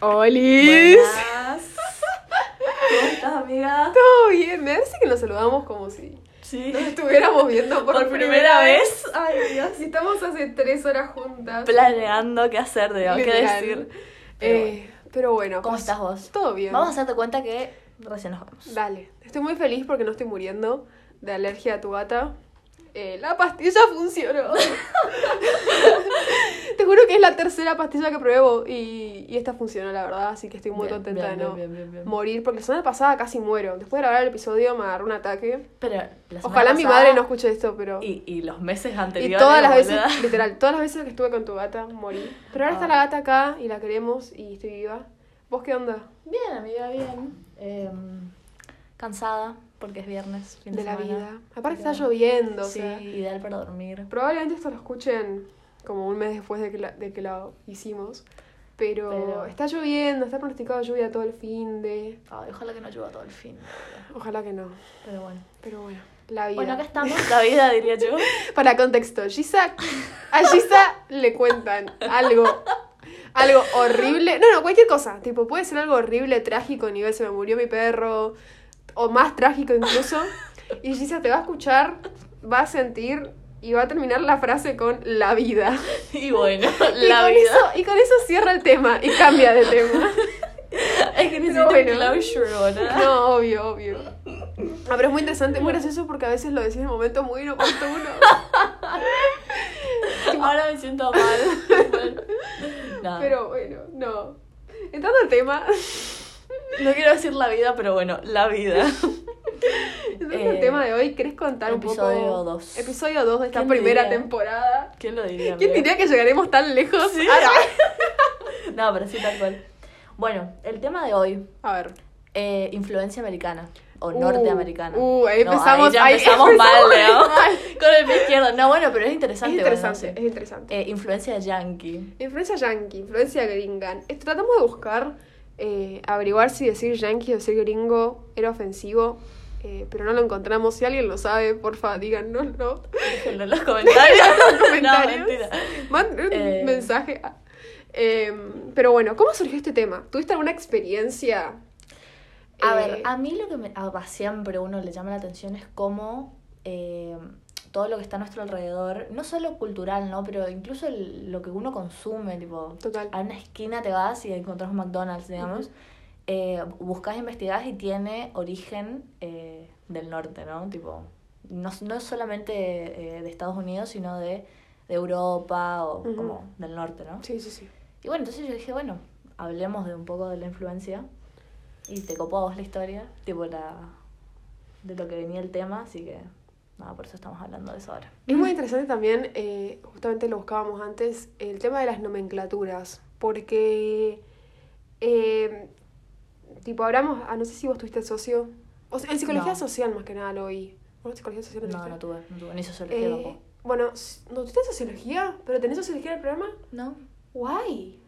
¡Olis! Buenas. ¿Cómo estás, amiga? Todo bien, me parece que nos saludamos como si Sí. nos estuviéramos viendo por, Por primera vez. Ay, Dios. Y estamos hace tres horas juntas. Planeando qué hacer, de qué decir. Eh, pero bueno. ¿Cómo pues, estás vos? Todo bien. Vamos a hacerte cuenta que recién nos vemos. Dale. Estoy muy feliz porque no estoy muriendo de alergia a tu gata. Eh, la pastilla funcionó. Te juro que es la tercera pastilla que pruebo y, y esta funcionó, la verdad. Así que estoy muy Bien, contenta bien, de no bien, bien, bien, bien. morir. Porque la semana pasada casi muero. Después de grabar el episodio me agarró un ataque. Pero la semana Ojalá mi madre no escuche esto, pero... Y, y los meses Y anteriores. todas las veces, literal, todas las veces que estuve con tu gata, morí. Pero ahora está Ah. la gata acá y la queremos y estoy viva. ¿Vos qué onda? Bien, amiga, bien. Eh, cansada porque es viernes. Fin de, De la semana. vida. Aparte Pero- está lloviendo, o Sí, sea. ideal para dormir. Probablemente esto lo escuchen como un mes después de que, la- de que lo hicimos. Pero, Pero- está lloviendo, está pronosticado lluvia todo el fin de... Ay, ojalá que no llueva todo el fin. Ojalá que no. Pero bueno. Pero bueno, la vida. Bueno, acá estamos. La vida, diría yo. Para contexto, Gisa, a Gisa le cuentan algo, algo horrible. No, no, cualquier cosa. Tipo, puede ser algo horrible, trágico, nivel se me murió mi perro, o más trágico incluso. Y Gisa te va a escuchar, va a sentir y va a terminar la frase con la vida. Y bueno, y, la con vida. Eso, y con eso cierra el tema y cambia de tema. Es que necesito bueno. closure, boludo. No, obvio, obvio. Ah, pero es muy interesante, muy gracioso porque a veces lo decís en momentos muy inoportunos. Ahora me siento mal. Bueno, nada. Pero bueno, no. Entrando al tema, No quiero decir la vida, pero bueno, la vida. entrando Eh, al tema de hoy, ¿querés contar un poco? episodio dos. Episodio 2 de esta ¿Quién primera diría? temporada. ¿Quién lo diría? ¿Quién diría que llegaremos tan lejos? Sí. Ah, No, pero sí, tal cual. Bueno, el tema de hoy, A ver. eh, influencia americana o Uh, norteamericana. uh, ahí No, empezamos- ya ahí empezamos, empezamos mal, ¿no? mal. Con el pie izquierdo. No, bueno, pero es Es interesante. interesante, bueno, es interesante. Eh, influencia yankee. Influencia yankee, influencia gringa. Eh, Tratamos de buscar, eh, averiguar si decir yankee o decir gringo era ofensivo, eh, pero no lo encontramos. Si alguien lo sabe, porfa, díganoslo. Déjenlo en los comentarios. En los comentarios. No, un Eh. mensaje. Eh, pero bueno, ¿cómo surgió este tema? ¿Tuviste alguna experiencia? A eh, ver, a mí lo que me, a, a siempre uno le llama la atención es cómo eh, todo lo que está a nuestro alrededor, no solo cultural, ¿no? Pero incluso el- lo que uno consume, tipo, Total. a una esquina te vas y encontrás un McDonald's, digamos, eh, buscas, investigás y tiene origen eh, del norte, ¿no? Tipo, no, no solamente eh, de Estados Unidos, sino de, de Europa o como del norte, ¿no? Sí, sí, sí. Y bueno, entonces yo dije, bueno, hablemos de un poco de la influencia. Y te copó a vos la historia, tipo la de lo que venía el tema, así que nada, por eso estamos hablando de eso ahora. Es muy interesante también, eh, justamente lo buscábamos antes, el tema de las nomenclaturas. Porque, eh, tipo, hablamos, ah, no sé si vos tuviste socio. O sea, en psicología No. social más que nada lo oí. ¿Vos psicología social No, tuviste? no tuve, no tuve, ni sociología Eh, tampoco. bueno, ¿no tuviste sociología? ¿Pero tenés sociología en el programa? No, Guay.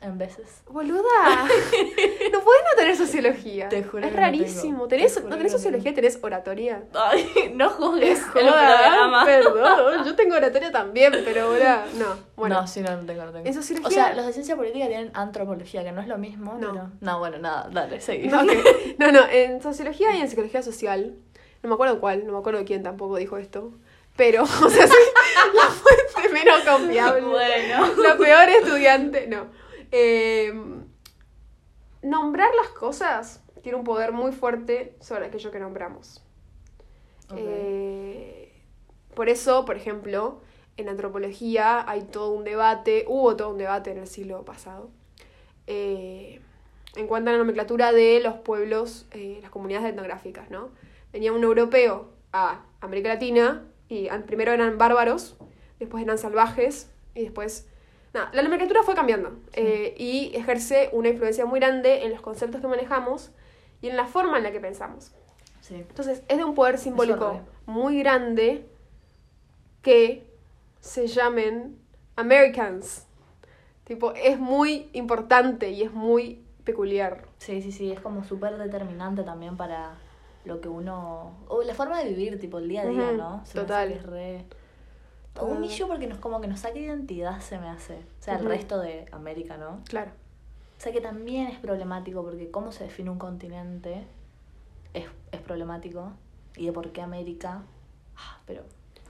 En veces. Boluda. no puedes no tener sociología. Te juro Es que no rarísimo. tengo. ¿Tenés, Te ¿No tenés no sociología? ¿Tenés oratoria? Ay, no juzgues Joda. Perdón, yo tengo oratoria también, pero ahora no. Bueno, no, sí, no, no tengo, no tengo. en sociología. O sea, los de ciencia política tienen antropología, que no es lo mismo, No. pero... No, bueno, nada, dale, seguí. No, no, no, en sociología y en psicología social, no me acuerdo cuál, no me acuerdo quién tampoco dijo esto, pero, o sea, soy la fuente menos confiable. Bueno. La peor estudiante, no. Eh, nombrar las cosas tiene un poder muy fuerte sobre aquello que nombramos. Eh, por eso, por ejemplo, en antropología hay todo un debate, hubo todo un debate en el siglo pasado, eh, en cuanto a la nomenclatura de los pueblos, eh, las comunidades etnográficas, ¿no? Venía un europeo a América Latina y primero eran bárbaros, después eran salvajes y después... Nada, la nomenclatura fue cambiando eh, y ejerce una influencia muy grande en los conceptos que manejamos y en la forma en la que pensamos. Sí. Entonces, es de un poder simbólico muy grande que se llamen Americans. Tipo, es muy importante y es muy peculiar. Sí, sí, sí, es como súper determinante también para lo que uno... O la forma de vivir, tipo, el día a día, ¿no? Se total. es re... Total. Un millo porque nos como que nos saca identidad, se me hace. O sea, el resto de América, ¿no? Claro. O sea que también es problemático porque cómo se define un continente es, es problemático. Y de por qué América. Ah, pero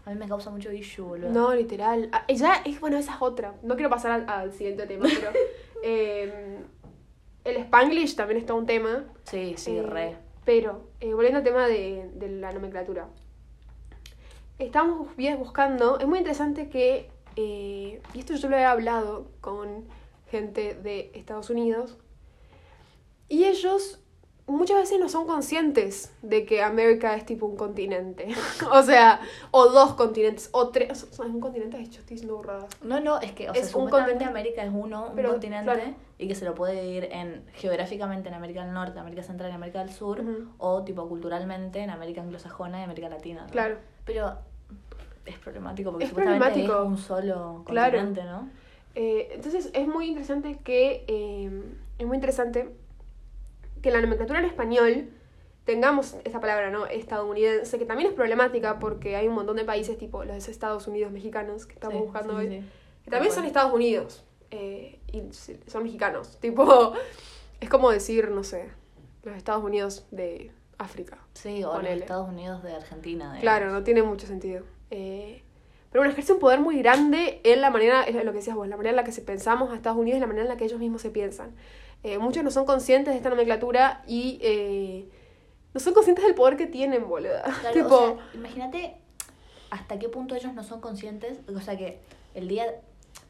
a mí me causa mucho issue, boludo. No, literal. Ah, ya es, bueno, esa es otra. No quiero pasar al, al siguiente tema, pero. eh, el Spanglish también es todo un tema. Sí, sí, Eh, re. Pero, eh, volviendo al tema de, de la nomenclatura. Estamos buscando, es muy interesante que, eh, y esto yo lo he hablado con gente de Estados Unidos, y ellos muchas veces no son conscientes de que América es tipo un continente. o sea, o dos continentes, o tres. ¿Es un continente? Yo estoy diciendo burradas. No, no, es que, o sea, Es un continente- América es uno, un continente, claro. y que se lo puede dividir en geográficamente en América del Norte, América Central y América del Sur, o tipo culturalmente en América anglosajona y América Latina. ¿no? Claro. Pero es problemático porque Es supuestamente problemático. es un solo Claro. continente, ¿no? Eh, entonces es muy interesante que eh, es muy interesante que la nomenclatura en español tengamos esta palabra, ¿no? Estadounidense, que también es problemática porque hay un montón de países tipo los Estados Unidos mexicanos que estamos Sí, buscando sí, hoy, sí, que también son. Estados Unidos eh, y son mexicanos. Tipo, es como decir, no sé, los Estados Unidos de África. Sí, o Ponele. los Estados Unidos de Argentina. Claro, no tiene mucho sentido. Eh, pero bueno, ejerce un poder muy grande en la manera, es lo que decías vos, la manera en la que se pensamos a Estados Unidos y la manera en la que ellos mismos se piensan. Eh, muchos no son conscientes de esta nomenclatura y eh, no son conscientes del poder que tienen, boluda. Claro, tipo, o sea, imagínate hasta qué punto ellos no son conscientes, o sea que el día,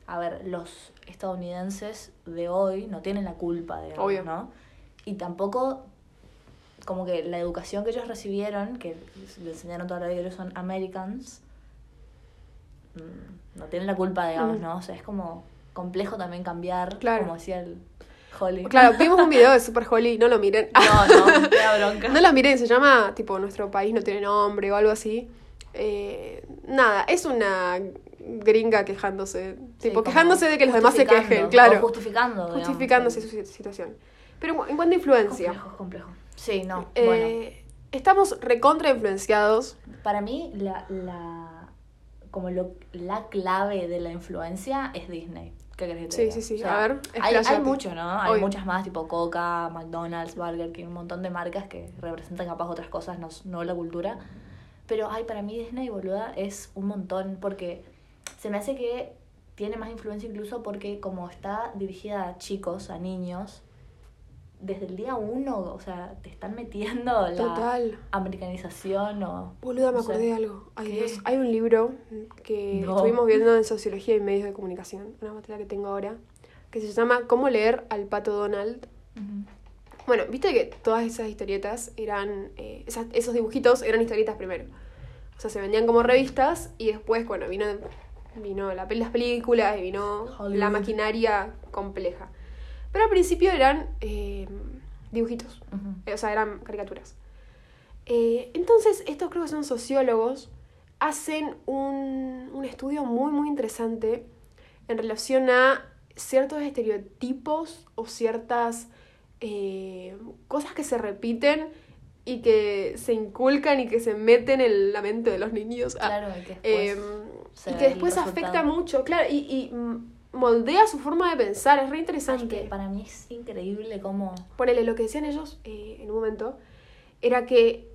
a ver, los estadounidenses de hoy no tienen la culpa, digamos, Obvio. ¿no? Y tampoco como que la educación que ellos recibieron, que le enseñaron toda la vida que ellos son Americans, no tienen la culpa, digamos, Mm. ¿no? O sea, es como complejo también cambiar, Claro. como decía el Holly. claro, vimos un video de Super Holly, no lo miren. No, no, me da bronca. No lo miren, se llama tipo Nuestro país no tiene nombre o algo así. Eh, nada, es una gringa quejándose, Sí, tipo como quejándose de que los demás se quejen, claro. justificando, justificándose su si- situación. Pero en cuanto a influencia, Complejo, complejo. Sí, no. eh, bueno, estamos recontra influenciados. para mí la, la como lo, la clave de la influencia es Disney. ¿Qué crees que Sí, sí, sí. O sea, A ver, hay, hay expláyate. mucho, ¿no? Hay Obvio. muchas más, tipo Coca, McDonald's, Burger King, un montón de marcas que representan capaz otras cosas, no, no la cultura. Pero, ay, para mí Disney, boluda, es un montón porque se me hace que tiene más influencia incluso porque como está dirigida a chicos, a niños, desde el día uno, o sea, te están metiendo la Total. americanización o... Boluda, me acordé de algo. Ay. Dios. Hay un libro que No. estuvimos viendo en Sociología y Medios de Comunicación, una materia que tengo ahora, que se llama Cómo leer al pato Donald. Bueno, viste que todas esas historietas eran. eh, esas- esos dibujitos eran historietas primero. O sea, se vendían como revistas y después, bueno, vino, vino la, las películas y vino Hollywood. la maquinaria compleja. Pero al principio eran eh, dibujitos. Eh, O sea, eran caricaturas. Eh, entonces, estos creo que son sociólogos, hacen un, un estudio muy, muy interesante en relación a ciertos estereotipos o ciertas eh, cosas que se repiten y que se inculcan y que se meten en la mente de los niños. Ah, Claro, y que después eh, se y que después afecta mucho, claro, y, y mm, moldea su forma de pensar, es re interesante. para mí es increíble cómo... Ponele, lo que decían ellos eh, en un momento era que,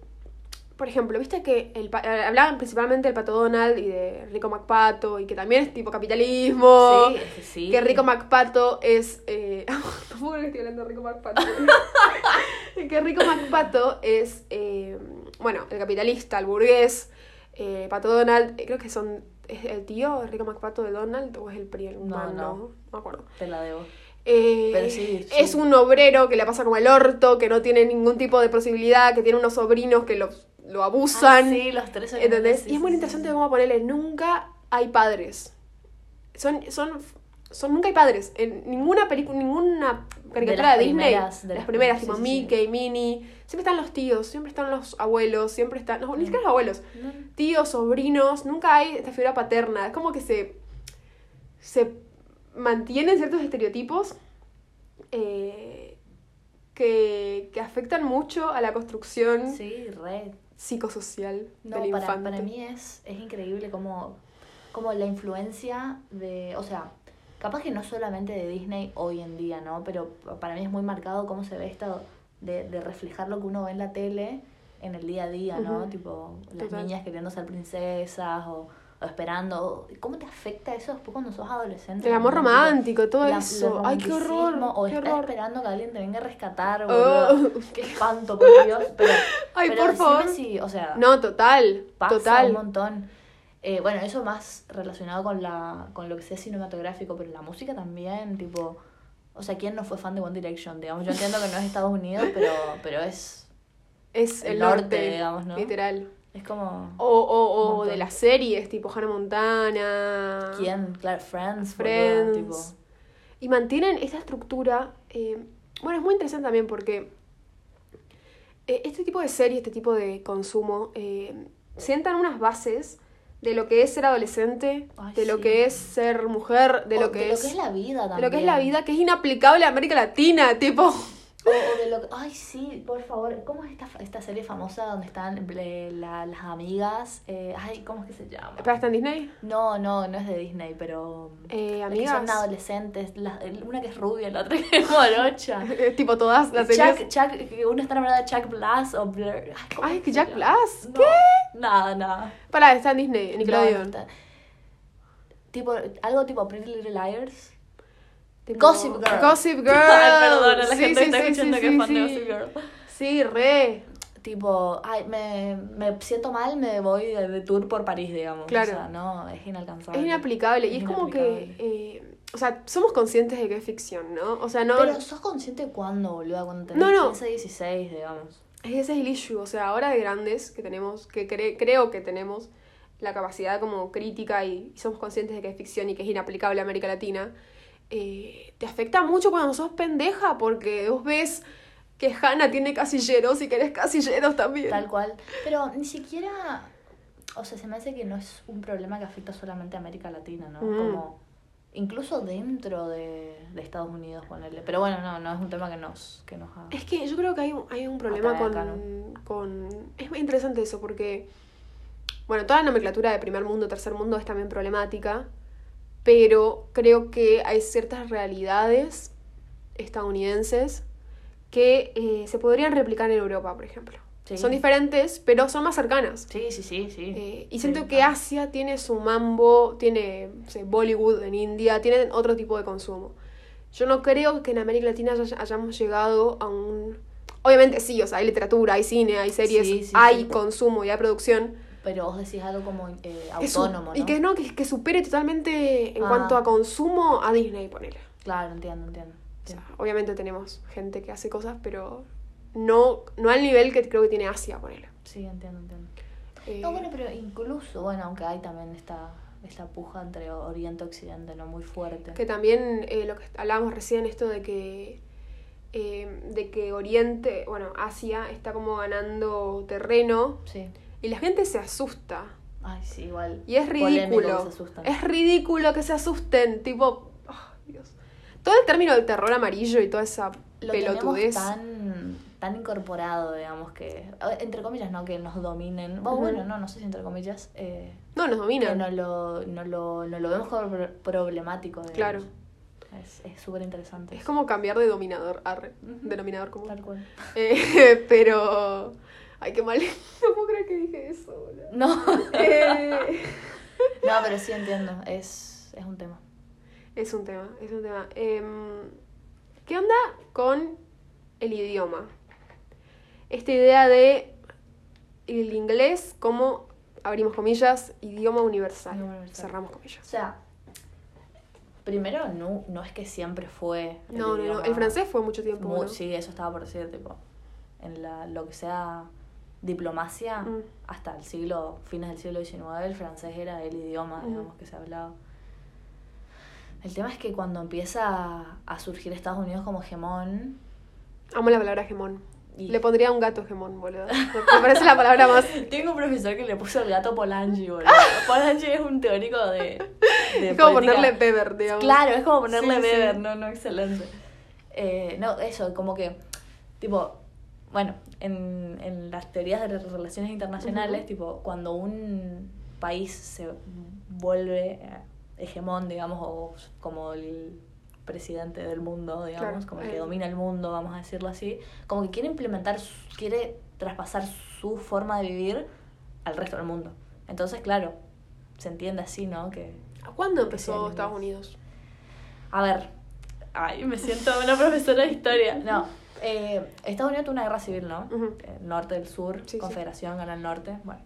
por ejemplo, viste que el eh, hablaban principalmente del pato Donald y de Rico MacPato y que también es tipo capitalismo. Sí, es que sí. Que Rico MacPato es. Eh... no puedo creer que estoy hablando de Rico MacPato. que Rico MacPato es. eh, bueno, el capitalista, el burgués. Pato Donald, creo que son. ¿Es el tío Rico MacPato de Donald o es el primo? No, no. no me acuerdo. Te la debo. Eh, Pero sí, sí. Es un obrero que le pasa como el orto, que no tiene ningún tipo de posibilidad, que tiene unos sobrinos que lo, lo abusan. Ah, sí, los tres ¿Entendés? y es muy interesante cómo ponerle, nunca hay padres. Son, son, son, nunca hay padres. En ninguna película, ninguna caricatura de, las Disney. primeras, de las las primeras, tipo sí, sí. Mickey, Minnie. Siempre están los tíos, siempre están los abuelos, siempre están. No, ni siquiera los abuelos. No, Tíos, sobrinos, nunca hay esta figura paterna. Es como que se. se mantienen ciertos estereotipos eh, que, que afectan mucho a la construcción Sí, re. psicosocial No, del para, infante. para mí es, es increíble como, como la influencia de, o sea, capaz que no solamente de Disney hoy en día, ¿no? Pero para mí es muy marcado cómo se ve esto de, de reflejar lo que uno ve en la tele en el día a día, ¿no? Tipo, las Total. niñas queriendo ser princesas o, o esperando. ¿Cómo te afecta eso después cuando sos adolescente? El amor romántico, todo la- eso. Ay, qué horror. O qué horror. esperando que alguien te venga a rescatar, Oh. Qué espanto, por Dios. Pero, Ay, pero por favor. si, o sea, No, total. pasa un total. montón. Eh, bueno, eso más relacionado con la con lo que sea cinematográfico, pero la música también, tipo, o sea, ¿quién no fue fan de One Direction? Digamos, yo entiendo que no es Estados Unidos, pero pero es Es el el norte, norte, digamos, ¿no? Literal. es como O, o, o de las series, tipo Hannah Montana. quién, claro, Friends, boludo, Friends. tipo, Y mantienen esa estructura. eh, bueno, es muy interesante también porque eh, este tipo de serie, este tipo de consumo, eh, sientan unas bases de lo que es ser adolescente, Ay, de lo sí. que es ser mujer, de o lo que, es, la vida de también. lo que es la vida, que es inaplicable a América Latina, tipo. O, o de lo que... Ay, sí, por favor. ¿Cómo es esta, esta serie famosa donde están eh, la- las amigas? Eh, ay, ¿cómo es que se llama? ¿Espera, está en Disney? No, no, no es de Disney, pero... Eh, las que son amigas. adolescentes. la- una que es rubia, la otra que es morocha. Eh, tipo todas las series. Chuck, Chuck, que uno está enamorado de Chuck Blass o Blair. Ay, ¿cómo Ay, es que Jack? Blass. No, Nada, nada. Pará, está en Disney, en No, Nickelodeon. no está. Tipo, algo tipo Pretty Little Liars. Gossip Girl. Gossip Girl. Ay, perdón, la Sí, gente sí, está sí, escuchando que es fan de. Gossip Girl. Sí, re. Tipo, ay, me, me siento mal, me voy de, de tour por París, digamos. Claro. O sea, no, es inalcanzable. Es inaplicable. Y Es como que. eh, o sea, somos conscientes de que es ficción, ¿no? O sea, no. Pero sos consciente cuándo, boludo, cuando tenés No, no. 15, 16, digamos. Ese es el issue. O sea, ahora de grandes que tenemos, que cre- creo que tenemos la capacidad como crítica y, y somos conscientes de que es ficción y que es inaplicable a América Latina, eh, te afecta mucho cuando sos pendeja porque vos ves que Hannah tiene casilleros y querés casilleros también. Tal cual. Pero ni siquiera. O sea, se me hace que no es un problema que afecta solamente a América Latina, ¿no? Mm. Como. Incluso dentro de, de Estados Unidos, ponerle. Pero bueno, no, no es un tema que nos, que nos ha- Es que yo creo que hay, un- hay un problema con, acá, con... Es muy interesante eso porque, bueno, toda la nomenclatura de primer mundo, tercer mundo es también problemática, pero creo que hay ciertas realidades estadounidenses que eh, se podrían replicar en Europa, por ejemplo. Sí. Son diferentes, pero son más cercanas. Sí, sí, sí, sí. Eh, y Sí, siento que claro. Asia tiene su mambo, tiene no sé, Bollywood en India, tienen otro tipo de consumo. Yo no creo que en América Latina haya- hayamos llegado a un... Obviamente sí, o sea, hay literatura, hay cine, hay series, Sí, sí, hay sí. consumo y hay producción. Pero vos decís algo como eh, que su- autónomo, ¿no? Y que no, que, que supere totalmente en Ah. cuanto a consumo a Disney, ponele. Claro, entiendo, entiendo. O sea, obviamente tenemos gente que hace cosas, pero no, no al nivel que creo que tiene Asia, ponele. Sí, entiendo, entiendo. Eh, No, bueno, pero incluso, bueno, aunque hay también esta, esta puja entre Oriente y Occidente, ¿no? Muy fuerte. Que también eh, lo que hablábamos recién, esto de que, eh, de que Oriente, bueno, Asia está como ganando terreno Sí. Y la gente se asusta. Ay, sí, igual. Y es ridículo. que se. Es ridículo que se asusten, tipo, ay, Dios. Todo el término del terror amarillo y toda esa Lo pelotudez. tan, tan incorporado, digamos, que, entre comillas, ¿no? Que nos dominen. Bueno, Ujú. bueno, no, no sé si entre comillas. Eh, No, nos que dominan. no lo, no lo, no lo vemos como pro- problemático, digamos. Claro. Es es súper interesante. Es como cambiar de dominador, Ujú. denominador común. Tal cual. Eh, pero, ay, qué mal. No puedo creer que dije eso, boludo. No. Eh, no, pero sí entiendo. Es, es un tema. Es un tema, es un tema. Em, ¿Qué onda con el idioma? Esta idea de el inglés como, abrimos comillas, idioma universal. Cerramos O comillas. sea, primero, no, no es que siempre fue. el No, no, no. El francés fue mucho tiempo. muy- ¿no? Sí, eso estaba por decir, tipo. En la, lo que sea diplomacia, Mm. hasta el siglo, fines del siglo XIX, el francés era el idioma, digamos, que se hablaba. El tema es que cuando empieza a surgir Estados Unidos como hegemón. Amo la palabra hegemón. Y Le pondría un gato hegemón, boludo. Me parece la palabra más. Tengo un profesor que le puso el gato Polanyi, boludo. Polanyi es un teórico de. de Es como política. ponerle Beber, digamos. Claro, es como ponerle Sí, sí. Weber, no, no, excelente. Eh, no, eso, como que, tipo, bueno, en, en las teorías de las relaciones internacionales, tipo, cuando un país se vuelve hegemón, digamos, o como el presidente del mundo, digamos, Claro, como el que eh. domina el mundo, vamos a decirlo así, como que quiere implementar, quiere traspasar su forma de vivir al resto del mundo. Entonces, claro, se entiende así, ¿no? Que, ¿Cuándo sea empezó Estados. Unidos? a ver, ay, me siento una profesora de historia. No, eh, Estados Unidos tuvo una guerra civil, ¿no? Ujú. Eh, norte del sur, Sí, sí. confederación gana el norte. Bueno,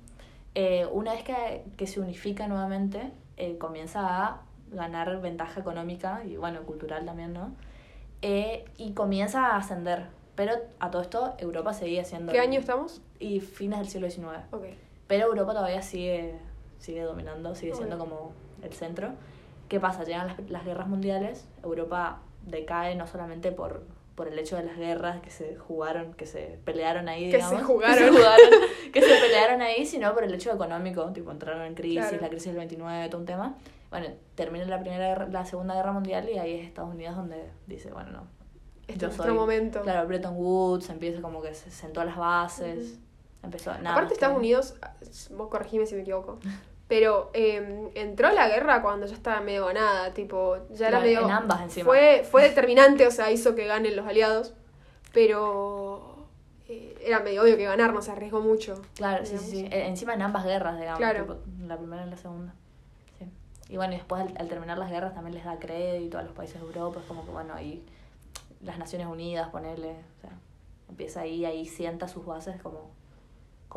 Eh, una vez que, que se unifica nuevamente, eh, comienza a ganar ventaja económica y, bueno, cultural también, ¿no? Eh, y comienza a ascender. Pero a todo esto, Europa seguía siendo... ¿Qué año estamos? Y fines del siglo XIX. Pero Europa todavía sigue, sigue dominando, sigue siendo como el centro. ¿Qué pasa? Llegan las, las guerras mundiales, Europa decae no solamente por, por el hecho de las guerras que se jugaron, que se pelearon ahí, Que se digamos, jugaron. que se, jugaron, que se pelearon ahí, sino por el hecho económico, tipo entraron en crisis, Claro. la crisis del 29, todo un tema. Bueno, termina la primera la segunda guerra mundial y ahí es Estados Unidos donde dice, bueno, no, Este es yo soy- momento. Claro, Bretton Woods empieza como que se sentó las bases, empezó nada Aparte Estados que- Unidos, vos corregime si me equivoco, pero eh, entró a la guerra cuando ya estaba medio ganada, tipo, ya era medio... en ambas encima. Fue, fue determinante, o sea, hizo que ganen los aliados, pero eh, era medio obvio que ganar, no se arriesgó mucho. Claro, sí, sí, digamos. sí. E- Encima en ambas guerras, digamos. Claro. tipo, la primera y la segunda. Sí. Y bueno, y después al, al terminar las guerras también les da crédito a los países de Europa. Es como que, bueno, ahí las Naciones Unidas, ponerle. O sea, empieza ahí, ahí sienta sus bases como,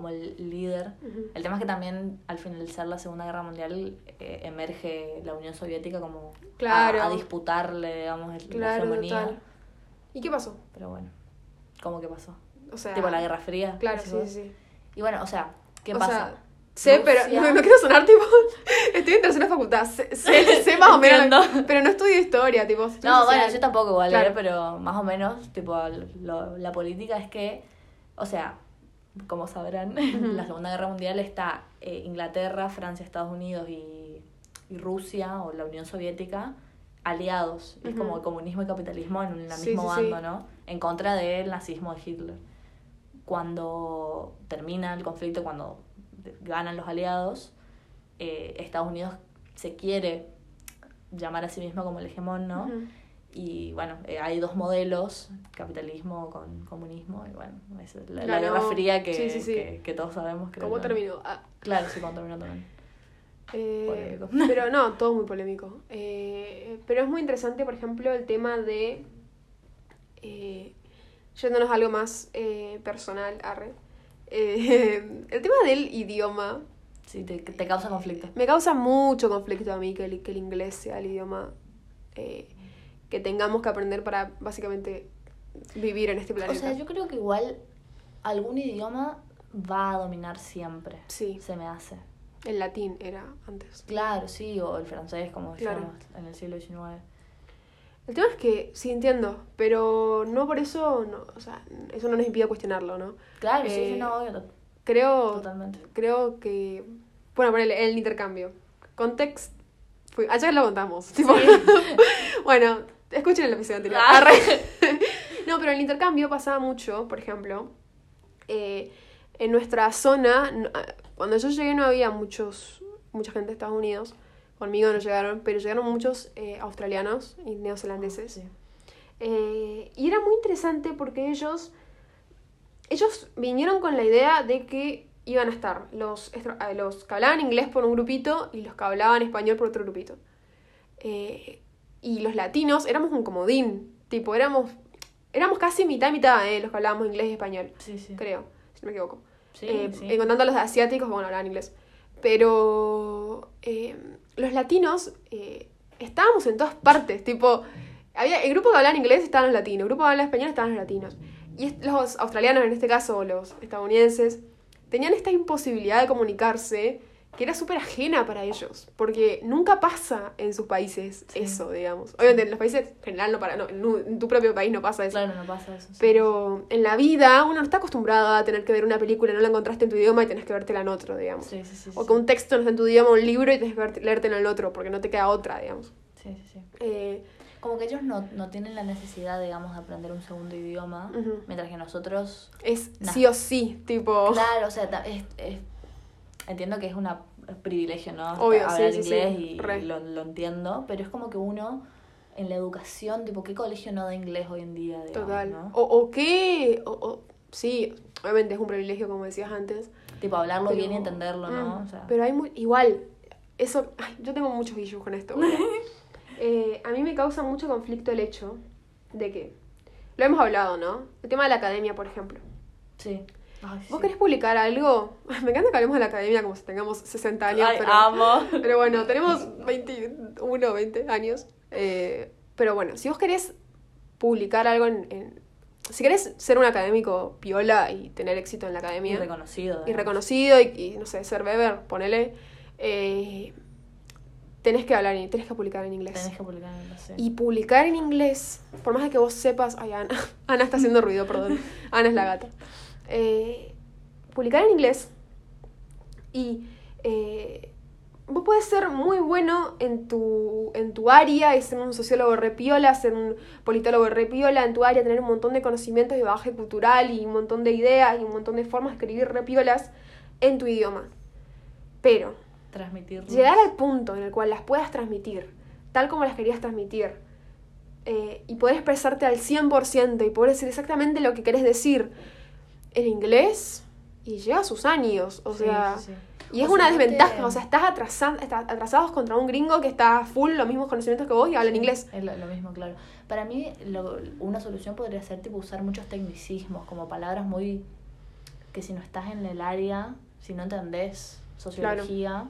como el líder. Ujú. El tema es que también al finalizar la Segunda Guerra Mundial eh, emerge la Unión Soviética como a- Claro. a, disputarle, digamos, el- la Claro, hegemonía. total. ¿Y qué pasó? Pero bueno, ¿cómo que pasó? O sea... tipo la Guerra Fría. Claro, sí, sí. Y bueno, o sea, ¿qué O pasa? sea, sé, pero Rusia- no, no quiero sonar tipo. Estoy en tercera facultad. Sé, sé, sé más o menos. Pero no estudio historia, tipo. estudio No, bueno, social. yo tampoco igual, Claro. ¿eh? pero más o menos, tipo, lo- la política es que, o sea, como sabrán, en la Segunda Guerra Mundial está eh, Inglaterra, Francia, Estados Unidos y, y Rusia o la Unión Soviética aliados. Es como el comunismo y capitalismo en el Sí, mismo sí. bando, ¿no? En contra del nazismo de Hitler. Cuando termina el conflicto, cuando ganan los aliados, eh, Estados Unidos se quiere llamar a sí mismo como el hegemón, ¿no? Y bueno, eh, hay dos modelos, capitalismo con comunismo, y bueno, es la, la. Guerra Fría que, Sí, sí, sí. que, que todos sabemos que... ¿Cómo no- terminó? Ah, Claro, sí, cómo terminó también. eh, pero no, todo muy polémico. Eh, pero es muy interesante, por ejemplo, el tema de. Eh, yéndonos a algo más eh, personal, arre. El tema del idioma Sí, te, te causa conflicto. me causa mucho conflicto a mí que el, que el inglés sea el idioma eh, que tengamos que aprender para básicamente vivir en este O planeta. sea, yo creo que igual algún idioma va a dominar siempre. Sí. Se me hace. El latín era antes. Claro, sí, o el francés, como Claro. decíamos en el siglo XIX. El tema es que sí entiendo, pero no por eso, no, o sea, eso no nos impide cuestionarlo, ¿no? Claro, sí, Eh, sí, no, obvio, Creo, totalmente. creo que, bueno, por el, el intercambio. Context, fue, ayer lo contamos. tipo, bueno, escuchen el episodio anterior. Ah. No, pero en el intercambio pasaba mucho, por ejemplo, eh, en nuestra zona, ah, cuando yo llegué no había muchos, mucha gente de Estados Unidos, conmigo no llegaron, pero llegaron muchos eh, australianos y neozelandeses. Sí. Eh, y era muy interesante porque ellos, ellos vinieron con la idea de que iban a estar los, los que hablaban inglés por un grupito y los que hablaban español por otro grupito. Eh, y los latinos éramos un comodín, tipo, éramos, éramos casi mitad y mitad, eh, los que hablábamos inglés y español, Sí, sí. creo, si no me equivoco. Sí, Eh, sí. contando a los asiáticos, bueno, hablaban inglés. Pero eh, los latinos eh, estábamos en todas partes. Tipo, había el grupo que hablaba inglés estaban los latinos, el grupo que hablaba español estaban los latinos. Y los australianos, en este caso, los estadounidenses, tenían esta imposibilidad de comunicarse que era súper ajena para ellos. Porque nunca pasa en sus países Sí. eso, digamos. Obviamente en los países en general no para, no, en, tu propio país no pasa eso. Claro, no pasa eso. sí. Pero en la vida uno no está acostumbrado a tener que ver una película no la encontraste en tu idioma y tenés que vértela en otro, digamos. Sí, sí, sí. O que un texto no está en tu idioma, un libro y tenés que leértelo en el otro, porque no te queda otra, digamos. Sí, sí, sí. Eh, Como que ellos no, no tienen la necesidad, digamos, de aprender un segundo idioma, mientras que nosotros... es Nah. sí o sí, tipo... Claro, o sea, es- entiendo que es una privilegio, ¿no? Obvio, Hablar sí, inglés sí, y lo, lo entiendo, pero es como que uno en la educación, tipo, ¿qué colegio no da inglés hoy en día? digamos, Total. ¿no? O, o qué. O, o- sí, obviamente es un privilegio, como decías antes. Tipo, hablarlo pero- bien y entenderlo, ¿no? Mm, O sea, Pero hay muy. Igual, eso. ay, yo tengo muchos issues con esto. Eh, a mí me causa mucho conflicto el hecho de que. Lo hemos hablado, ¿no? El tema de la academia, por ejemplo. sí. Ay, ¿Vos sí. querés publicar algo? Me encanta que hablemos de la academia como si tengamos 60 años, Ay, pero. amo. Pero bueno, tenemos 21, 20 años. Eh, pero bueno, si vos querés publicar algo en, en- Si querés ser un académico piola y tener éxito en la Y academia. reconocido. y reconocido y, y, no sé, ser beber, ponele. eh, tenés que hablar, en- tenés que publicar en inglés. Tenés que publicar en inglés, sí. Y publicar en inglés, por más de que vos sepas. Ay, Ana. Ana está haciendo ruido, perdón. Ana es la gata. Eh, publicar en inglés. Y eh, vos podés ser muy bueno en tu, en tu área y ser un sociólogo repiola, ser un politólogo repiola en tu área, tener un montón de conocimientos de bagaje cultural y un montón de ideas y un montón de formas de escribir repiolas en tu idioma. Pero llegar al punto en el cual las puedas transmitir tal como las querías transmitir eh, y poder expresarte al 100% y poder decir exactamente lo que querés decir en inglés y lleva sus años, o Sí, sea, sí, y es O una te- desventaja, o sea, estás atrasa- está- atrasados contra un gringo que está full los mismos conocimientos que vos y habla en inglés. Es lo, lo mismo, claro. Para mí, lo- una solución podría ser tipo usar muchos tecnicismos, como palabras muy. que si no estás en el área, si no entendés sociología,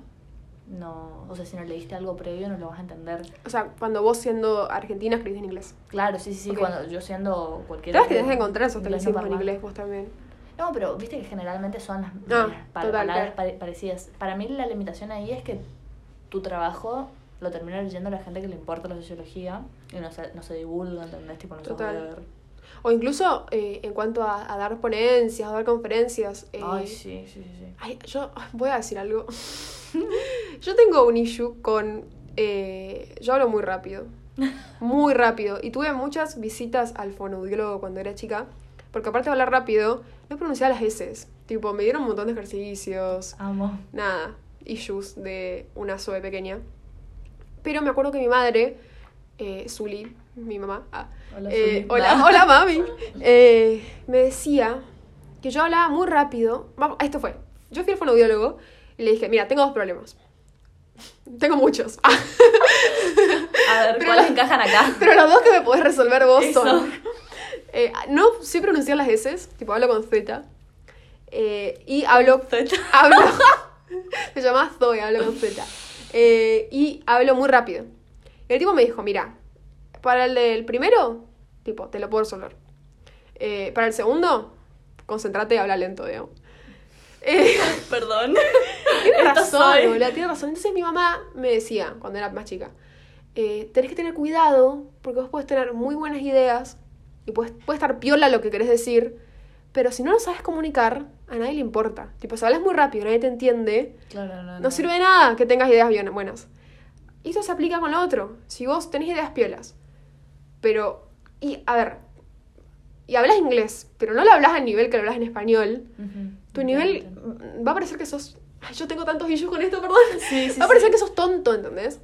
no. O sea, si no leíste algo previo, no lo vas a entender. O sea, cuando vos siendo argentina escribís en inglés. Claro, sí, sí, sí. Ok. Cuando yo siendo cualquier. Sabes que tenés que encontrar esos no tecnicismos en inglés vos también. No, pero viste que generalmente son las, las pa- total, palabras claro. parecidas. Para mí la limitación ahí es que tu trabajo lo termina leyendo la gente que le importa la sociología y no se, no se divulga, ¿entendés? Tipo, no se Total. ver. O incluso eh, en cuanto a, a dar ponencias, a dar conferencias. eh, Ay, sí, sí, sí. sí. Ay, yo voy a decir algo. yo tengo un issue con... eh, yo hablo muy rápido. Muy rápido. Y tuve muchas visitas al fonoaudiólogo cuando era chica. Porque aparte de hablar rápido, no pronunciaba las S. Tipo, me dieron un montón de ejercicios. Amo. Nada, issues de una SOE pequeña. Pero me acuerdo que mi madre, eh, Zuli, mi mamá, ah, Hola, eh, Zuli. hola, hola mami, eh, me decía que yo hablaba muy rápido. Vamos, esto fue. Yo fui al fonoaudiólogo y le dije, mira, tengo dos problemas. Tengo muchos. Ah, A ver, Pero ¿cuáles encajan acá? pero los dos que me podés resolver vos Eso. son. Eh, no sé pronunciar las S, tipo hablo con Z. eh, y hablo. hablo se llama Zoe, hablo con Z. Eh, y hablo muy rápido. Y el tipo me dijo: Mira, para el del primero, tipo, te lo puedo resolver. Para el segundo, concéntrate y habla lento, digamos. Eh, Perdón. tiene razón, tiene razón. Entonces mi mamá me decía, cuando era más chica, tenés que tener cuidado, porque vos puedes tener muy buenas ideas y puedes, puede estar piola lo que querés decir, pero si no lo sabes comunicar, a nadie le importa. Tipo, si hablas muy rápido, nadie te entiende, Claro, no, no sirve de nada que tengas ideas bien buenas. Y eso se aplica con lo otro. Si vos tenés ideas piolas, pero, y a ver, y hablas inglés, pero no lo hablas al nivel que lo hablas en español, tu nivel va a parecer que sos. Ay, yo tengo tantos issues con esto, perdón. Sí, sí, va a parecer sí. que sos tonto, ¿entendés?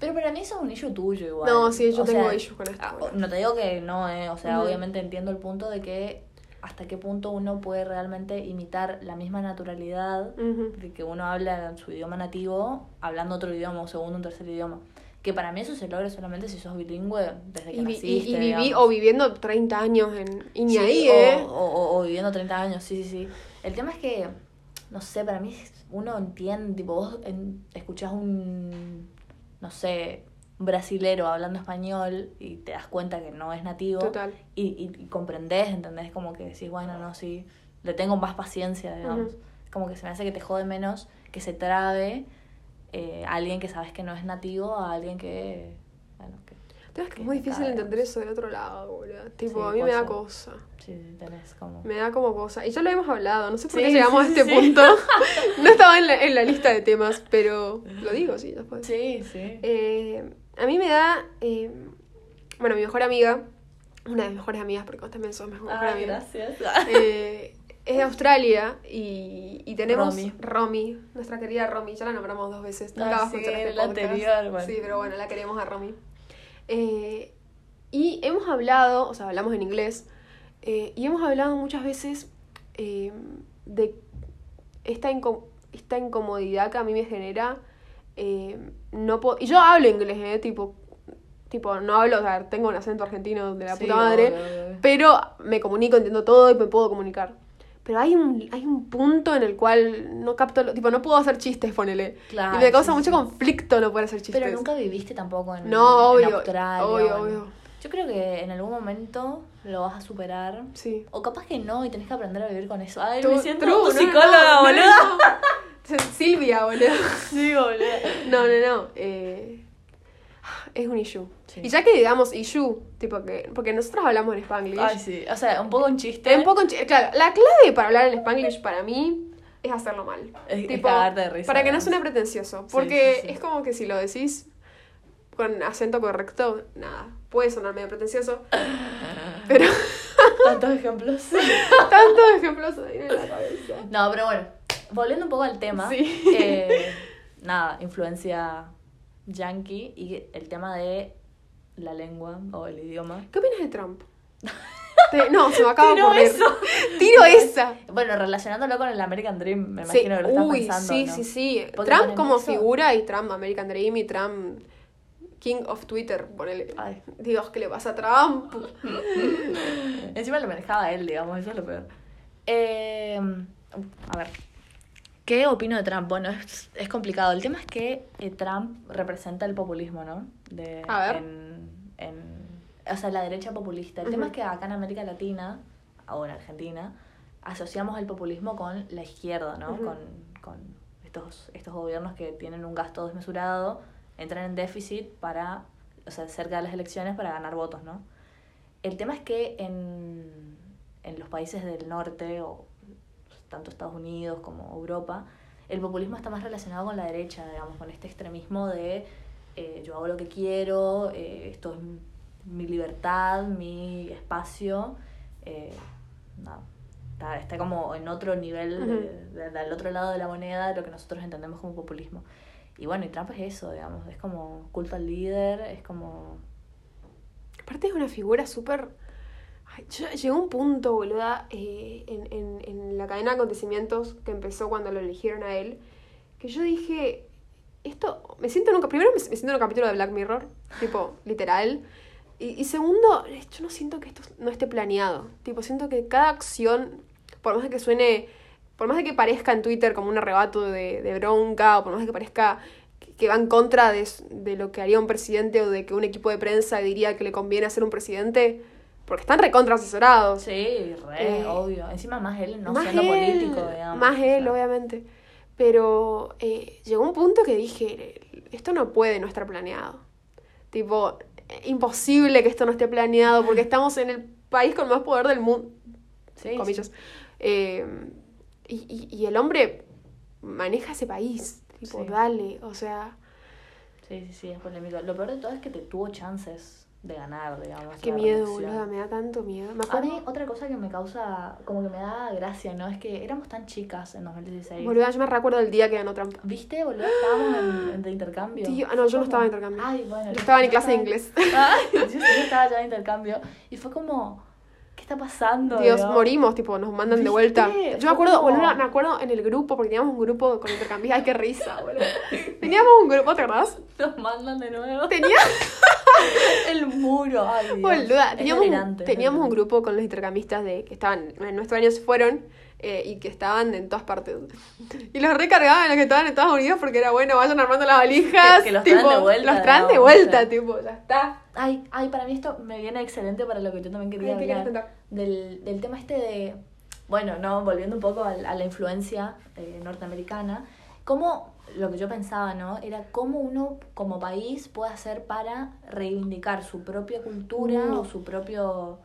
Pero para mí eso es un issue tuyo igual. No, sí, yo O tengo sea, issues con esto, ah, bueno. No te digo que no, eh. O sea, obviamente entiendo el punto de que hasta qué punto uno puede realmente imitar la misma naturalidad de que uno habla su idioma nativo hablando otro idioma, un segundo, un tercer idioma. Que para mí eso se logra solamente si sos bilingüe desde que Y, naciste. y- y viví, o viviendo 30 años en. Y ni Sí, ahí, o, ¿eh? O, o- o viviendo 30 años, sí, sí, sí. El tema es que, no sé, para mí uno entiende, tipo, vos en- escuchás un, no sé, brasilero hablando español y te das cuenta que no es nativo. Total. Y, y, y comprendés, ¿entendés? Como que decís, bueno, no, sí, le tengo más paciencia, digamos. Como que se me hace que te jode menos que se trabe eh, a alguien que sabes que no es nativo a alguien que, es que es muy difícil entender eso del otro lado, boludo. Tipo, Sí, a mí me da cosa. Sí, sí, tenés como... Me da como cosa. Y ya lo hemos hablado, no sé por Sí, qué llegamos a este punto. no estaba en la, en la lista de temas, pero lo digo, sí, después. Sí, sí. Eh, a mí me da. eh, bueno, mi mejor amiga, una de mis mejores amigas, porque vos también sos mi mejor Ay, amiga. gracias. Eh, es de Australia y, y tenemos Romy. Romy, nuestra querida Romy, ya la nombramos dos veces. Ah, Nunca va a sí, este la anterior, bueno. Sí, pero bueno, la queremos a Romy. Eh, y hemos hablado, o sea, hablamos en inglés, eh, y hemos hablado muchas veces eh, de esta, inco- esta incomodidad que a mí me genera. no y yo hablo inglés, eh, tipo, tipo, no hablo, o sea, tengo un acento argentino de la Sí, puta madre, obvio, obvio. pero me comunico, entiendo todo y me puedo comunicar. Pero hay un, hay un punto en el cual no capto, lo- tipo, no puedo hacer chistes, ponele. Claro, y me causa sí, mucho sí. conflicto no poder hacer chistes. Pero nunca viviste tampoco en, No, en obvio, Australia. obvio, en- obvio. Yo creo que en algún momento lo vas a superar. Sí. O capaz que no y tenés que aprender a vivir con eso. Ay, me siento true, no, psicóloga, no, no. Silvia, boludo. Sí, boluda. No, no, no. eh, es un issue. Sí. Y ya que digamos issue, tipo que. Porque nosotros hablamos en Spanglish. Ay, sí. O sea, un poco un chiste. Un poco, en chi- claro, la clave para hablar en Spanglish para mí es hacerlo mal. Es- es cagarte de risa, Para que no suene pretencioso. Porque sí, sí. es como que si lo decís con acento correcto, nada, puede sonar medio pretencioso. pero Tantos ejemplos. tantos ejemplos ahí en la cabeza. No, pero bueno, volviendo un poco al tema. Sí. eh, nada, influencia yankee y el tema de la lengua o el idioma. ¿Qué opinas de Trump? Te- no, se me acaba de eso. Tiro esa. Bueno, relacionándolo con el American Dream, me Sí, imagino que lo estás uy, pensando. sí, ¿no? sí, sí. Trump como eso. figura y Trump American Dream y Trump King of Twitter, ponele. Ay. Dios, ¿qué le pasa a Trump? Encima lo manejaba él, digamos, eso es lo peor. Eh, a ver, ¿qué opino de Trump? Bueno, es, es complicado. El tema es que eh, Trump representa el populismo, ¿no? De, A ver. En, en- o sea, la derecha populista. El tema es que acá en América Latina, o en Argentina, asociamos el populismo con la izquierda, ¿no? Con, con estos, estos gobiernos que tienen un gasto desmesurado, entran en déficit para, o sea, cerca de las elecciones para ganar votos, ¿no? El tema es que en, en los países del norte, o tanto Estados Unidos como Europa, el populismo está más relacionado con la derecha, digamos, con este extremismo de eh, yo hago lo que quiero, eh, esto es mi libertad, mi espacio. eh, nada, está, está como en otro nivel, de- de- del otro lado de la moneda, de lo que nosotros entendemos como populismo. Y bueno, y Trump es eso, digamos, es como culto al líder, es como... Aparte es una figura súper... Llegó un punto, boluda, eh, en, en, en la cadena de acontecimientos que empezó cuando lo eligieron a él, que yo dije, esto, me siento en un, primero me, siento en un capítulo de Black Mirror, tipo, literal, y, y segundo, yo no siento que esto no esté planeado, tipo, siento que cada acción, por más de que suene, por más de que parezca en Twitter como un arrebato de, de bronca, o por más de que parezca que- va en contra de, de lo que haría un presidente o de que un equipo de prensa diría que le conviene hacer un presidente, porque están recontra asesorados. Sí, re, Eh, obvio. Encima más él no más siendo él, político, digamos. Más o él, sea. obviamente. Pero eh, llegó un punto que dije, esto no puede no estar planeado. Tipo, eh, imposible que esto no esté planeado porque estamos en el país con más poder del mundo. Sí, comillas. Eh, y, y- y el hombre maneja ese país. Tipo, Sí. dale, o sea, Sí, sí, sí, es polémico. Lo peor de todo es que te tuvo chances de ganar, digamos. qué miedo, boluda, me da tanto miedo. Me A mí, otra cosa que me causa, como que me da gracia, ¿no? Es que éramos tan chicas en 2016. boluda, yo me recuerdo el día que ganó Trump. ¿Viste, boludo? Estábamos en, en de intercambio. Tío, ah, no, yo no estaba en intercambio. Ay, bueno. Yo estaba en clase de inglés. Ay, yo, sí, yo estaba ya en intercambio. Y fue como, ¿qué está pasando? Dios, morimos, tipo, nos mandan de vuelta. Yo me acuerdo, como- boluda, me acuerdo en el grupo, porque teníamos un grupo con intercambios. Ay, qué risa, boludo. Teníamos un grupo, ¿te acordás? Nos mandan de nuevo. Tenía, El muro. Ay, Dios. boluda, Es teníamos, delirante, teníamos un grupo con los intercambistas de que estaban, en nuestro año se fueron eh, y que estaban en todas partes. Y los recargaban los que estaban en Estados Unidos porque era bueno, vayan armando las valijas. Que- que los traen tipo, de vuelta, Los traen de vuelta, o sea. tipo, ya está. Ay, ay, para mí esto me viene excelente para lo que yo también quería Ay, ¿qué querés hablar. Del, del tema este de, bueno, no, volviendo un poco a, la influencia eh, norteamericana, cómo, lo que yo pensaba, ¿no? Era cómo uno como país puede hacer para reivindicar su propia cultura Mm. o su propio,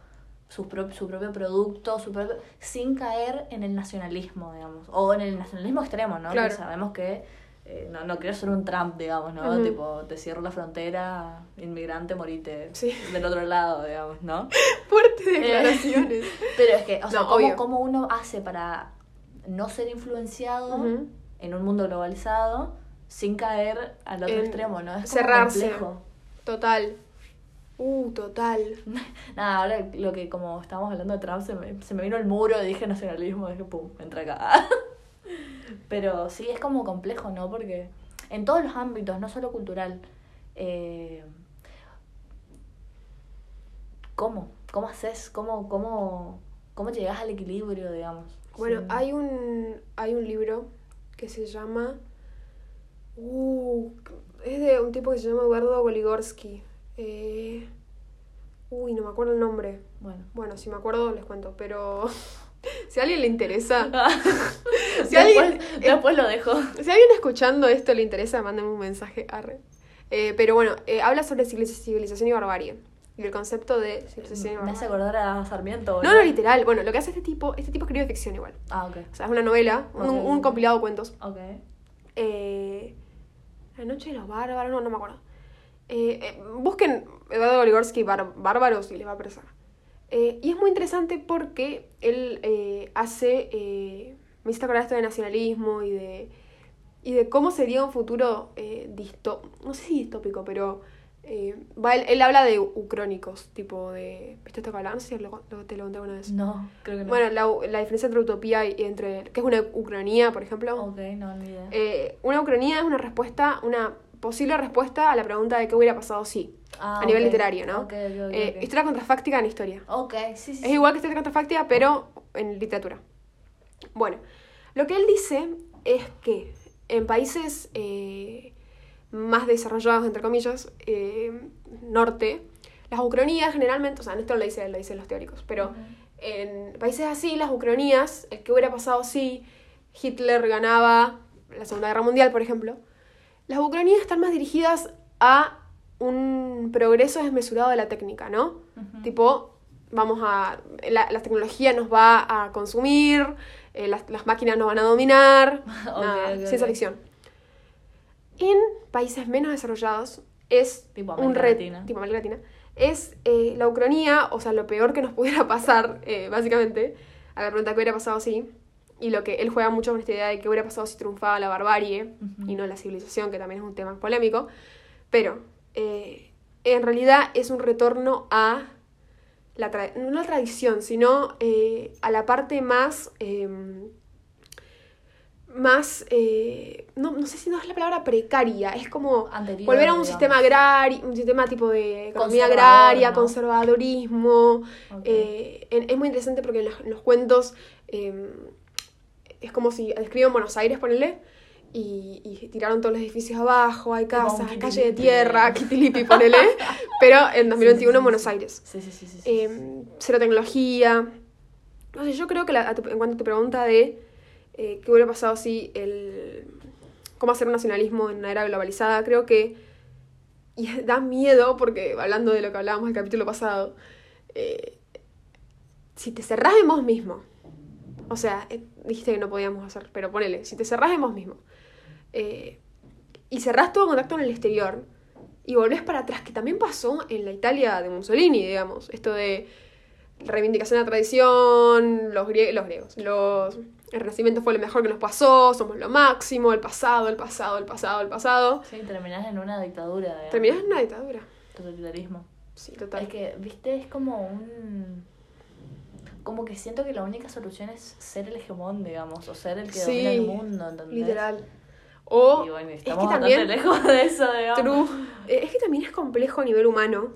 su, pro- su propio producto, su propio, sin caer en el nacionalismo, digamos, o en el nacionalismo extremo, ¿no? Claro. Que sabemos que eh, no, no quiero ser un Trump, digamos, ¿no? Tipo, te cierro la frontera, inmigrante, morite Sí. del otro lado, digamos, ¿no? Fuertes declaraciones. Pero es que, o sea, No, ¿cómo, cómo uno hace para no ser influenciado. En un mundo globalizado sin caer al otro En extremo, ¿no? Es cerrarse. complejo. Total. Uh, total. Nada, ahora lo que como estábamos hablando de Trump, se me, se me vino el muro dije nacionalismo, dije pum, entra acá. Pero sí, es como complejo, ¿no? Porque en todos los ámbitos, no solo cultural. eh, ¿Cómo? ¿Cómo haces? ¿Cómo, cómo, ¿Cómo llegas al equilibrio, digamos? Bueno, Sí. hay un hay un libro que se llama uh, es de un tipo que se llama Eduardo Goligorsky. Eh, uy, no me acuerdo el nombre. Bueno. Bueno, si me acuerdo les cuento, pero si a alguien le interesa, si, después, alguien, después lo dejo. si a alguien escuchando esto le interesa, mándenme un mensaje arre. Eh, pero bueno, eh, habla sobre civiliz- civilización y barbarie. Y el concepto de Me hace acordar a Sarmiento. No, no, literal. Bueno, lo que hace este tipo, este tipo escribe ficción igual. Ah, ok. O sea, es una novela, un, compilado de cuentos. Ok. Eh, La noche de los bárbaros, no, no me acuerdo. Eh, eh, busquen Eduardo Goligorsky bar- bárbaros y les va a aparecer. Eh, y es muy interesante porque él hace. me hiciste acordar esto de nacionalismo y de. y de cómo sería un futuro disto- no sé si distópico, pero. Eh, va, él, él habla de ucrónicos, tipo de. ¿Viste esto que lo- lo- te lo conté una vez. No, creo que no. Bueno, la, la diferencia entre utopía y entre. ¿Qué es una ucronía, por ejemplo? Ok, no, ni idea. Eh, una ucronía es una respuesta, una posible respuesta a la pregunta de qué hubiera pasado si. Ah, a nivel literario, ¿no? Ok, ok, ok, Eh. Historia contrafáctica en historia. Ok, sí, sí. Es sí. igual que historia contrafáctica, pero en literatura. Bueno, lo que él dice es que en países eh, más desarrollados, entre comillas, eh, norte, las ucronías generalmente, o sea, esto lo dice, lo dicen los teóricos, pero en países así, las ucronías, el que hubiera pasado si Hitler ganaba la Segunda Guerra Mundial, por ejemplo, las ucronías están más dirigidas a un progreso desmesurado de la técnica, ¿no? Tipo, vamos a. La, la tecnología nos va a consumir, eh, las, las máquinas nos van a dominar. Nada, ciencia ficción. En países menos desarrollados es Tipo un reto. Tipo América Latina. Es eh, la ucronía, o sea, lo peor que nos pudiera pasar, eh, básicamente, a la pregunta que hubiera pasado si. Y lo que él juega mucho con esta idea de qué hubiera pasado si triunfaba la barbarie y no la civilización, que también es un tema polémico. Pero eh, en realidad es un retorno a la tra- no la tradición, sino a la parte más. Más. eh, no, no sé si no es la palabra precaria, es como. Anterior, volver a un digamos. sistema agrario, un sistema tipo de economía agraria, ¿no? conservadorismo. Eh, en- es muy interesante porque en los, en los cuentos eh, es como si describen Buenos Aires, ponele, y, y tiraron todos los edificios abajo, hay casas, calle de tierra, Kitilipi, ponele, pero en 2021 en Buenos Aires. Sí, sí, sí, sí. sí. Eh, cero tecnología. No sé, yo creo que la- en cuanto a tu pregunta de eh, qué hubiera pasado si el. cómo hacer un nacionalismo en una era globalizada, creo que. Y da miedo, porque hablando de lo que hablábamos el capítulo pasado, eh, si te cerrás en vos mismo, o sea, eh, dijiste que no podíamos hacer, pero ponele, si te cerrás en vos mismo eh, y cerrás todo contacto en el exterior y volvés para atrás, que también pasó en la Italia de Mussolini, digamos, esto de reivindicación de la tradición, los, grie- los griegos, los, el renacimiento fue lo mejor que nos pasó, somos lo máximo, el pasado, el pasado, el pasado, el pasado. Sí, terminás en una dictadura. digamos. Terminás en una dictadura. Totalitarismo. Sí, total. Es que, viste, es como un... Como que siento que la única solución es ser el hegemón, digamos, o ser el que domina el Sí, mundo, ¿entendés? Literal. O Y bueno, es que también lejos de eso, digamos. True. Eh, Es que también es complejo a nivel humano.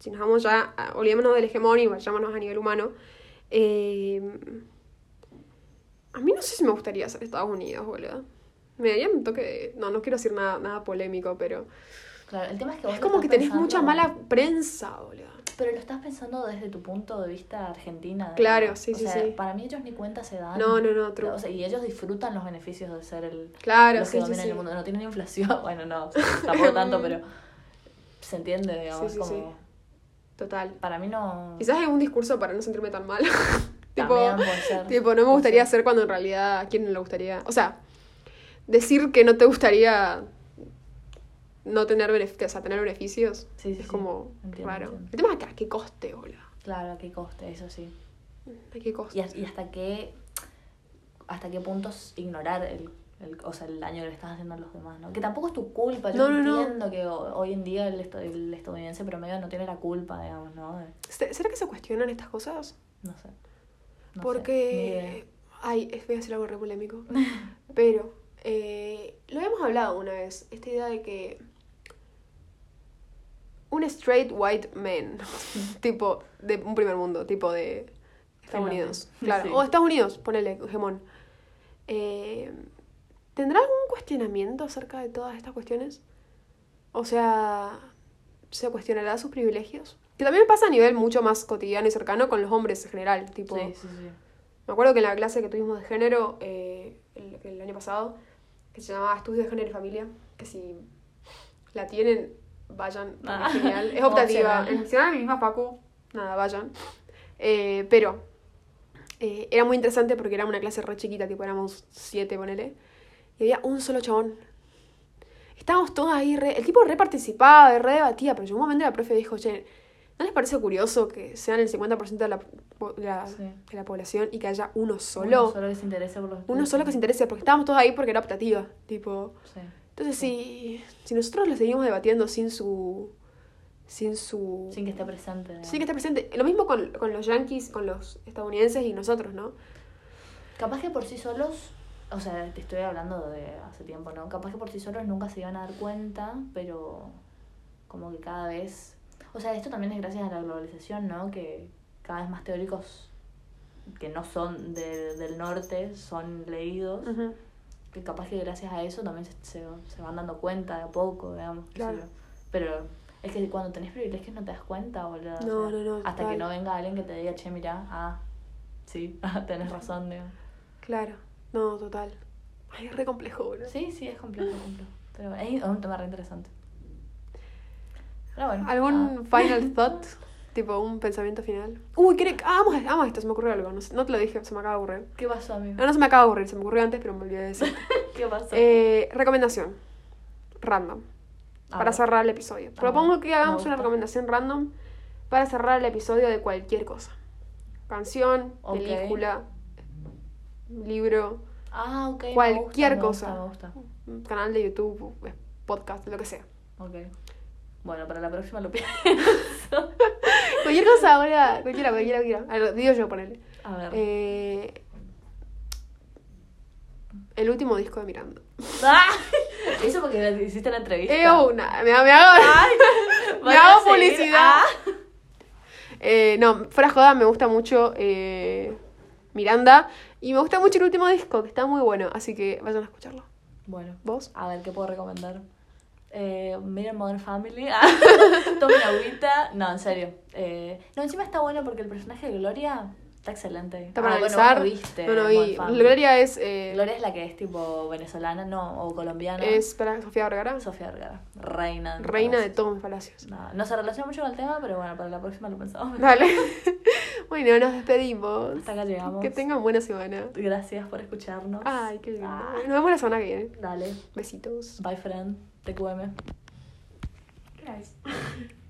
Si nos vamos ya, olvidémonos del hegemón y vayámonos a nivel humano. Eh, a mí no sé si me gustaría ser Estados Unidos, boludo. Me daría un toque de... No, no quiero decir nada, nada polémico, pero... Claro, el tema es que vos Es como que tenés mucha mala prensa, boludo. Pero lo estás pensando desde tu punto de vista argentina. Claro, sí, O sí, sea, sí. Para mí ellos ni cuenta se dan. No, no, no, true. O sea, y ellos disfrutan los beneficios de ser el, Claro, los que sí, dominan sí. el mundo. No tienen inflación, bueno, no, tampoco tanto, pero se entiende, digamos, Sí, sí, como... Total. Para mí no... Quizás hay un discurso para no sentirme tan mal. tipo, no me gustaría ser cuando en realidad a quién no le gustaría. O sea, decir que no te gustaría no tener beneficios, o sea, tener beneficios. Sí, sí, es como raro. entiendo. El tema es que a qué coste, boludo. Claro, a qué coste, eso sí. ¿A qué coste? Y, as- y hasta qué hasta qué puntos ignorar el, el, o sea, el daño que le estás haciendo a los demás, ¿no? Que tampoco es tu culpa, yo No, no, no. entiendo que ho- hoy en día el, el estadounidense promedio no tiene la culpa, digamos, ¿no? De- ¿Se- ¿Será que se cuestionan estas cosas? no sé. No Porque. Ay, voy a decir algo re polémico. Pero. eh, lo habíamos hablado una vez. Esta idea de que. Un straight white man. tipo. De un primer mundo. Tipo de. Estados. Unidos. Claro. Sí. O Estados Unidos, ponele, hegemón. Eh, ¿Tendrá algún cuestionamiento acerca de todas estas cuestiones? O sea. ¿Se cuestionará sus privilegios? Que también pasa a nivel mucho más cotidiano y cercano con los hombres en general. Tipo. Sí, sí, sí. Me acuerdo que en la clase que tuvimos de género eh, el, el año pasado, que se llamaba Estudios de Género y Familia, que si la tienen, vayan, porque Ah, es genial. Es optativa. opcional. En en mi misma Facu, nada, vayan. Eh, pero eh, era muy interesante porque era una clase re chiquita, tipo éramos siete, ponele, y había un solo chabón. Estábamos todos ahí, re- el tipo re participaba, re debatía, pero llegó un momento la profe dijo, che, ¿no les parece curioso que sean el 50% de la, de la, Sí. de la población y que haya uno solo? Uno solo que se interese por los Uno solo que se interese, porque estábamos todos ahí porque era optativa, tipo... Sí. Entonces, si, si nosotros lo seguimos debatiendo sin su... Sin su... Sin que esté presente. sin que esté presente. Lo mismo con, con los yankees, con los estadounidenses y nosotros, ¿no? Capaz que por sí solos, o sea, te estoy hablando de hace tiempo, ¿no? Capaz que por sí solos nunca se iban a dar cuenta, pero como que cada vez... O sea, esto también es gracias a la globalización, ¿no? Que cada vez más teóricos que no son de- del norte son leídos. Que capaz que gracias a eso también se, se, se van dando cuenta de a poco, digamos. Claro. Pero es que cuando tenés privilegios no te das cuenta, boludo. o No, sea, no, no, Hasta que no venga alguien que te diga, che, mira, ah, sí, tenés razón, digamos. Claro. No, total. Ay, es re complejo, boludo. Sí, sí, es complejo, complejo. Pero es un tema re interesante. Pero bueno. ¿Algún ah, final thought? tipo, un pensamiento final. Uy, ¿qué? Ah, vamos, a- vamos a esto, se me ocurrió algo. No, sé- no te lo dije, se me acaba de ocurrir. ¿Qué pasó, amigo? No, no se me acaba de ocurrir, se me ocurrió antes, pero me olvidé de decir. ¿Qué pasó? Eh, recomendación. Random. A para ver. cerrar el episodio. A Propongo ver, que hagamos una recomendación random para cerrar el episodio de cualquier cosa. Canción, película, libro, Ah, ok. me cualquier gusta, cosa. Me gusta, me un canal de YouTube, podcast, lo que sea. gusta. Bueno, para la próxima lo pienso. Cualquier cosa ahora, cualquiera, cualquiera, cualquiera. A ver, digo yo, ponele. A ver. Eh, el último disco de Miranda. ¡Ah! Eso porque hiciste la entrevista. Eh, una, me, me hago, me Van a hago publicidad. Ah. Eh, no, fuera joda, me gusta mucho eh, Miranda. Y me gusta mucho el último disco, que está muy bueno. Así que vayan a escucharlo. Bueno, ¿Vos? a ver, ¿qué puedo recomendar? Eh, miren Modern Family. Ah, Tomen agüita. No, en serio. Eh, no, encima está bueno porque el personaje de Gloria está excelente. Está para Ah, bueno, analizar. vos no viste no, no. Family. Gloria es. eh, Gloria es la que es tipo venezolana, no, o colombiana. es para Sofía Vergara. Sofía Vergara, reina. Reina de todos mis palacios. No, no se relaciona mucho con el tema, pero bueno, para la próxima lo pensamos. Dale. bueno, nos despedimos. Hasta acá llegamos. Que tengan buena semana. Gracias por escucharnos. Ay, qué lindo. Ah. Nos vemos la semana que viene. Dale. Besitos. Bye, friend. Te gubeme. Nice.